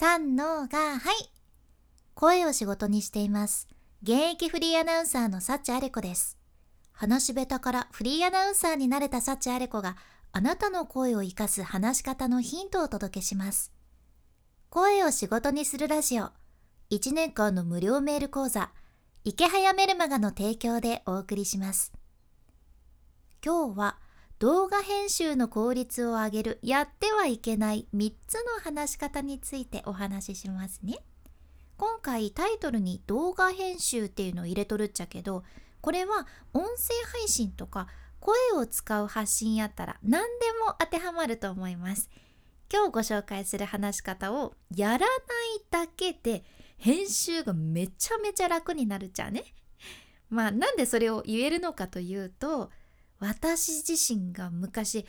三のがはい。声を仕事にしています。現役フリーアナウンサーのサチアレコです。話し下手からフリーアナウンサーになれたサチアレコがあなたの声を生かす話し方のヒントをお届けします。声を仕事にするラジオ。1年間の無料メール講座。池早メルマガの提供でお送りします。今日は動画編集の効率を上げるやってはいけない3つの話し方についてお話ししますね。今回タイトルに動画編集っていうのを入れとるっちゃけどこれは音声配信とか声を使う発信やったら何でも当てはまると思います。今日ご紹介する話し方をやらないだけで編集がめちゃめちゃ楽になるじゃね。まあなんでそれを言えるのかというと私自身が昔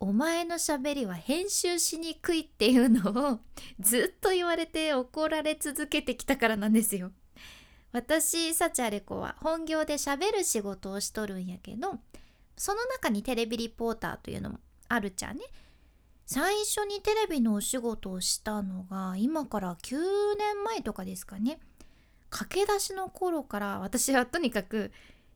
お前のしゃべりは編集しにくいっていうのをずっと言われて怒られ続けてきたからなんですよ。私サチアレコは本業でしゃべる仕事をしとるんやけどその中にテレビリポーターというのもあるじゃね。最初にテレビのお仕事をしたのが今から9年前とかですかね。駆け出しの頃から私はとにかく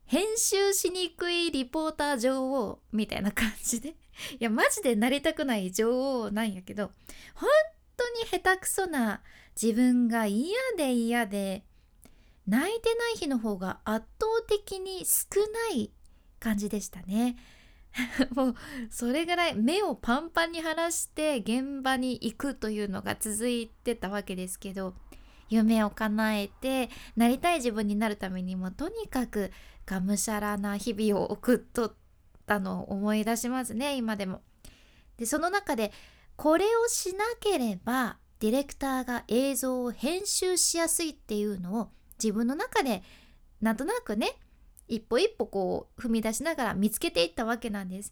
編集しにくいリポーター女王みたいな感じで いやマジでなりたくない女王なんやけど本当に下手くそな自分が嫌で嫌で泣いてない日の方が圧倒的に少ない感じでしたね。もうそれぐらい目をパンパンに晴らして現場に行くというのが続いてたわけですけど夢を叶えてなりたい自分になるためにもとにかくがむしゃらな日々を送っとったのを思い出しますね今でも。でその中でこれをしなければディレクターが映像を編集しやすいっていうのを自分の中でなんとなくね一歩一歩こう踏み出しながら見つけていったわけなんです。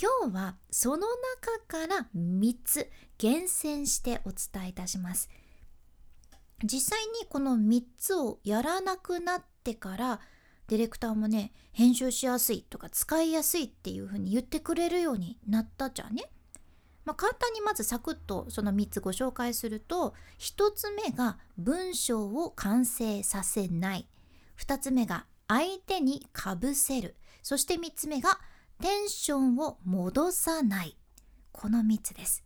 今日はその中から3つ厳選してお伝えいたします。実際にこの3つをやらなくなってからディレクターもね編集しやすいとか使いやすいっていう風に言ってくれるようになったじゃんね。まあ、簡単にまずサクッとその3つご紹介すると1つ目が文章を完成させない2つ目が相手にかぶせるそして3つ目がテンションを戻さないこの3つです。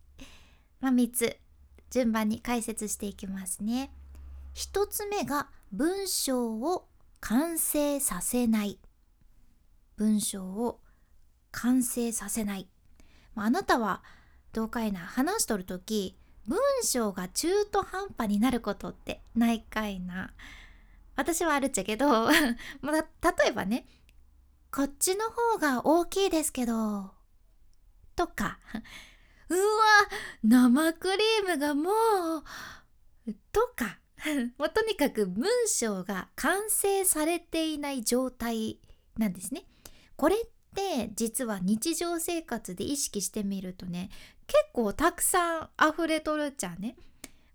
まあ、3つ順番に解説していきますね。1つ目が文章を完成させない。文章を完成させない。あなたはどうかいな話しとる時文章が中途半端になることってないかいな。私はあるっちゃけど ま例えばねこっちの方が大きいですけどとかうわ生クリームがもうとか もうとにかく文章が完成されていない状態なんですね。これって実は日常生活で意識してみるとね結構たくさん溢れとるっちゃね。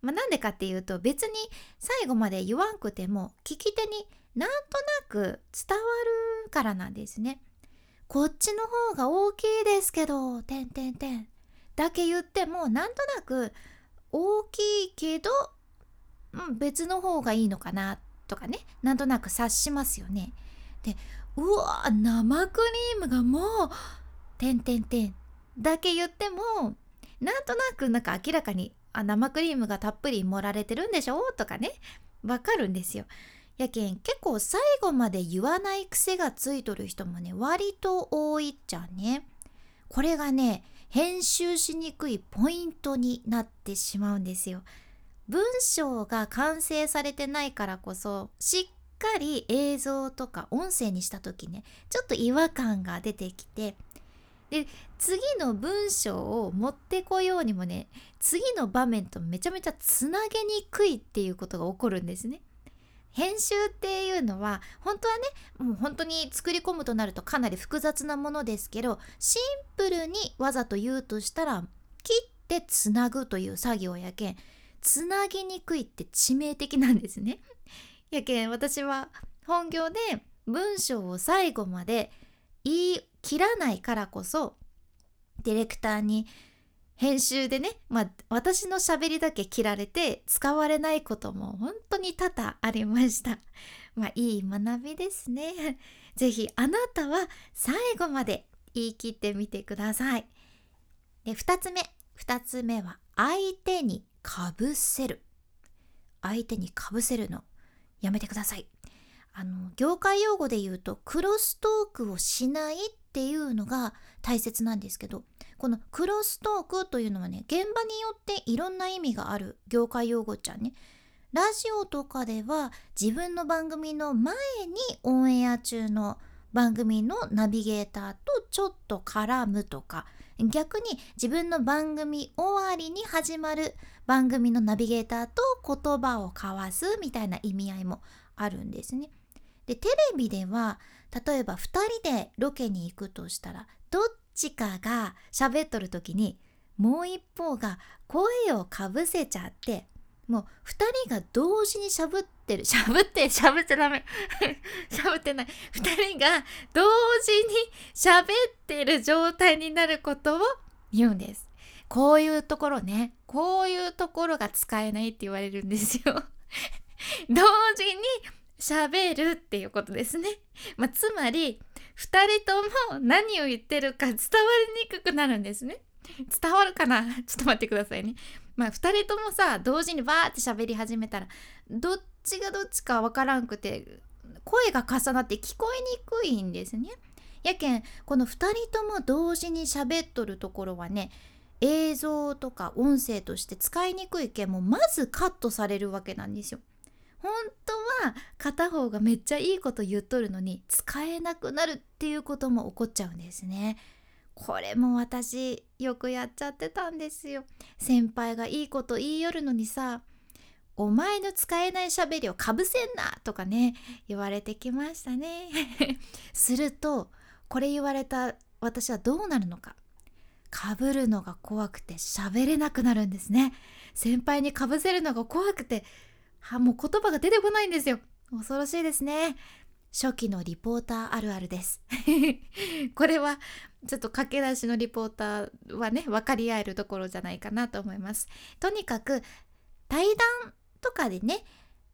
まあ、なんでかっていうと別に最後まで言わんくても聞き手になんとなく伝わるからなんですね。こっちの方が大きいですけど、てんてんてん。だけ言ってもなんとなく大きいけどうん、別の方がいいのかなとかねなんとなく察しますよね。でうわ生クリームがもう「てんてんてん」だけ言ってもなんとなくなんか明らかにあ生クリームがたっぷり盛られてるんでしょとかねわかるんですよ。やけん結構最後まで言わない癖がついとる人もね割と多いっちゃね。これがね編集しにくいポイントになってしまうんですよ。文章が完成されてないからこそしっかり映像とか音声にした時ねちょっと違和感が出てきてで次の文章を持ってこようにもね次の場面とめちゃめちゃつなげにくいっていうことが起こるんですね。編集っていうのは本当はねもう本当に作り込むとなるとかなり複雑なものですけどシンプルにわざと言うとしたら切ってつなぐという作業やけんつなぎにくいって致命的なんですね。やけん私は本業で文章を最後まで言い切らないからこそディレクターに編集でね、まあ、私のしゃべりだけ切られて使われないことも本当に多々ありました。まあいい学びですね。是非あなたは最後まで言い切ってみてください。で2つ目2つ目は相手にかぶせる。相手にかぶせるの。やめてください。あの業界用語で言うとクロストークをしないっていうのが大切なんですけどこのクロストークというのはね現場によっていろんな意味がある業界用語じゃんね。ラジオとかでは自分の番組の前にオンエア中の番組のナビゲーターとちょっと絡むとか逆に自分の番組終わりに始まる番組のナビゲーターと言葉を交わすみたいな意味合いもあるんですね。でテレビでは例えば2人でロケに行くとしたらどっちかが喋っとる時にもう一方が声をかぶせちゃってもう2人が同時にしゃぶってる。しゃぶってしゃぶっちゃダメ。しゃぶってない。2人が同時にしゃべってる状態になることを言うんです。こういうところね。こういうところが使えないって言われるんですよ。同時に喋るっていうことですね、まあ、つまり2人とも何を言ってるか伝わりにくくなるんですね。伝わるかな？ちょっと待ってくださいね。まあ2人ともさ同時にバーって喋り始めたらどっちがどっちかわからんくて声が重なって聞こえにくいんですね。やけんこの2人とも同時に喋っとるところはね映像とか音声として使いにくいけんもうまずカットされるわけなんですよ。本当は片方がめっちゃいいこと言っとるのに使えなくなるっていうことも起こっちゃうんですね。これも私よくやっちゃってたんですよ。先輩がいいこと言いよるのにさお前の使えない喋りをかぶせんなとかね言われてきましたね。するとこれ言われた私はどうなるのか。かぶるのが怖くて喋れなくなるんですね。先輩にかぶせるのが怖くてはもう言葉が出てこないんですよ。恐ろしいですね。初期のリポーターあるあるです。これはちょっと駆け出しのリポーターはね分かり合えるところじゃないかなと思います。とにかく対談とかでね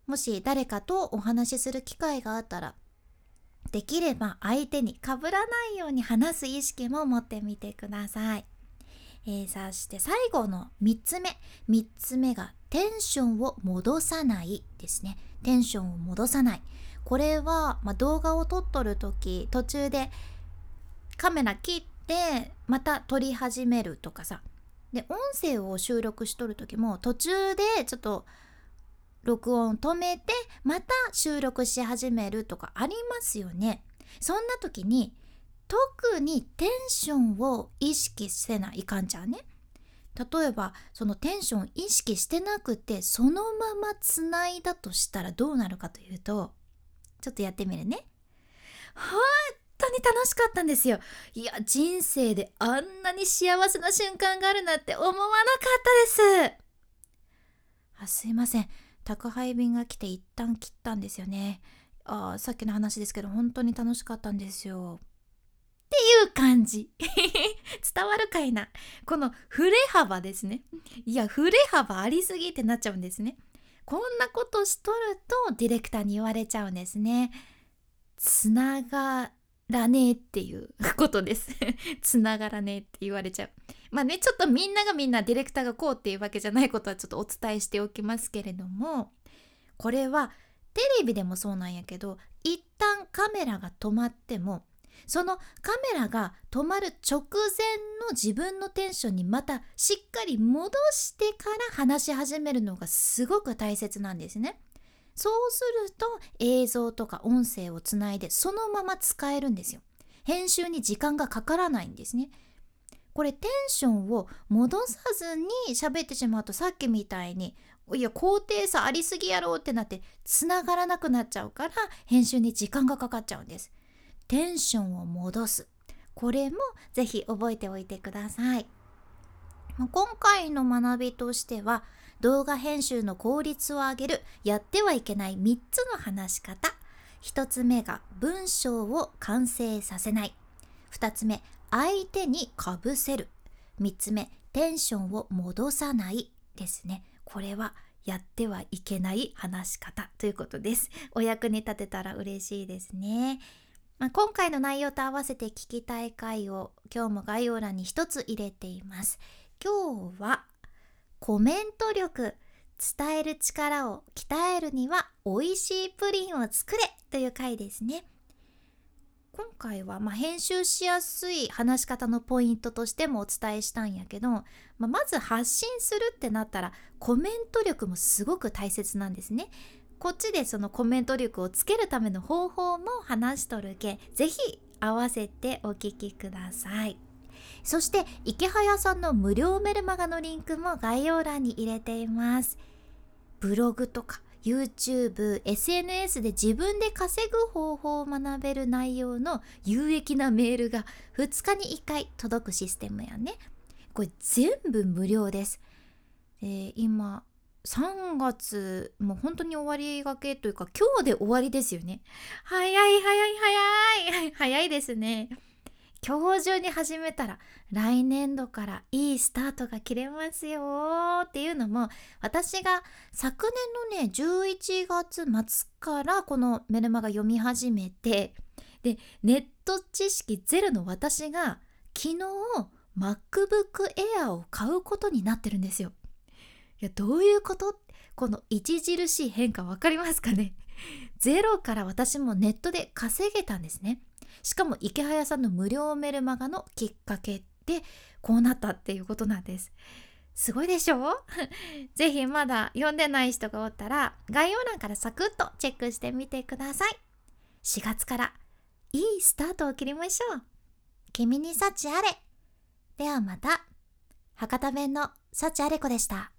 もし誰かとお話しする機会があったらできれば相手にかぶらないように話す意識も持ってみてください、えー、そして最後の3つ目。3つ目がテンションを戻さないですね。テンションを戻さない。これは、まあ、動画を撮っとる時途中でカメラ切ってまた撮り始めるとかさ。で音声を収録しとる時も途中でちょっと録音止めてまた収録し始めるとかありますよね。そんな時に特にテンションを意識せないかんちゃうね。例えばそのテンションを意識してなくてそのままつないだとしたらどうなるかというとちょっとやってみるね。本当に楽しかったんですよ。いや、人生であんなに幸せな瞬間があるなんて思わなかったです。あすいません。宅配便が来て一旦切ったんですよね。あさっきの話ですけど、本当に楽しかったんですよ。っていう感じ。伝わるかいな。この振れ幅ですね。いや、振れ幅ありすぎってなっちゃうんですね。こんなことしとるとディレクターに言われちゃうんですね。つながらねえっていう ことです。つながらねえって言われちゃう。まあね、ちょっとみんながみんなディレクターがこうっていうわけじゃないことはちょっとお伝えしておきますけれども、これはテレビでもそうなんやけど、一旦カメラが止まってもそのカメラが止まる直前の自分のテンションにまたしっかり戻してから話し始めるのがすごく大切なんですね。そうすると映像とか音声をつないでそのまま使えるんですよ。編集に時間がかからないんですね。これテンションを戻さずに喋ってしまうとさっきみたいにいや高低差ありすぎやろってなってつながらなくなっちゃうから編集に時間がかかっちゃうんです。テンションを戻す。これもぜひ覚えておいてください。今回の学びとしては動画編集の効率を上げるやってはいけない3つの話し方。1つ目が文章を完成させない。2つ目相手にかぶせる。3つ目テンションを戻さないですね。これはやってはいけない話し方ということです。お役に立てたら嬉しいですね。まあ、今回の内容と合わせて聞きたい回を今日も概要欄に一つ入れています今日はコメント力伝える力を鍛えるには美味しいプリンを作れという回ですね今回はま編集しやすい話し方のポイントとしてもお伝えしたんやけど、まあ、まず発信するってなったらコメント力もすごく大切なんですね。こっちでそのコメント力をつけるための方法も話しとるけぜひ合わせてお聞きください。そして池早さんの無料メルマガのリンクも概要欄に入れています。ブログとか YouTube、SNS で自分で稼ぐ方法を学べる内容の有益なメールが2日に1回届くシステムやね。これ全部無料です。えー、今3月もう本当に終わりがけというか今日で終わりですよね。早い早い早い 早いですね。今日中に始めたら来年度からいいスタートが切れますよっていうのも私が昨年のね11月末からこのメルマガ読み始めてでネット知識ゼロの私が昨日 MacBook Air を買うことになってるんですよ。いやどういうこと？この著しい変化分かりますかね？ゼロから私もネットで稼げたんですね。しかも池早さんの無料メルマガのきっかけでこうなったっていうことなんです。すごいでしょ？ぜひまだ読んでない人がおったら概要欄からサクッとチェックしてみてください。4月からいいスタートを切りましょう。君に幸あれ。ではまた。博多弁の幸あれ子でした。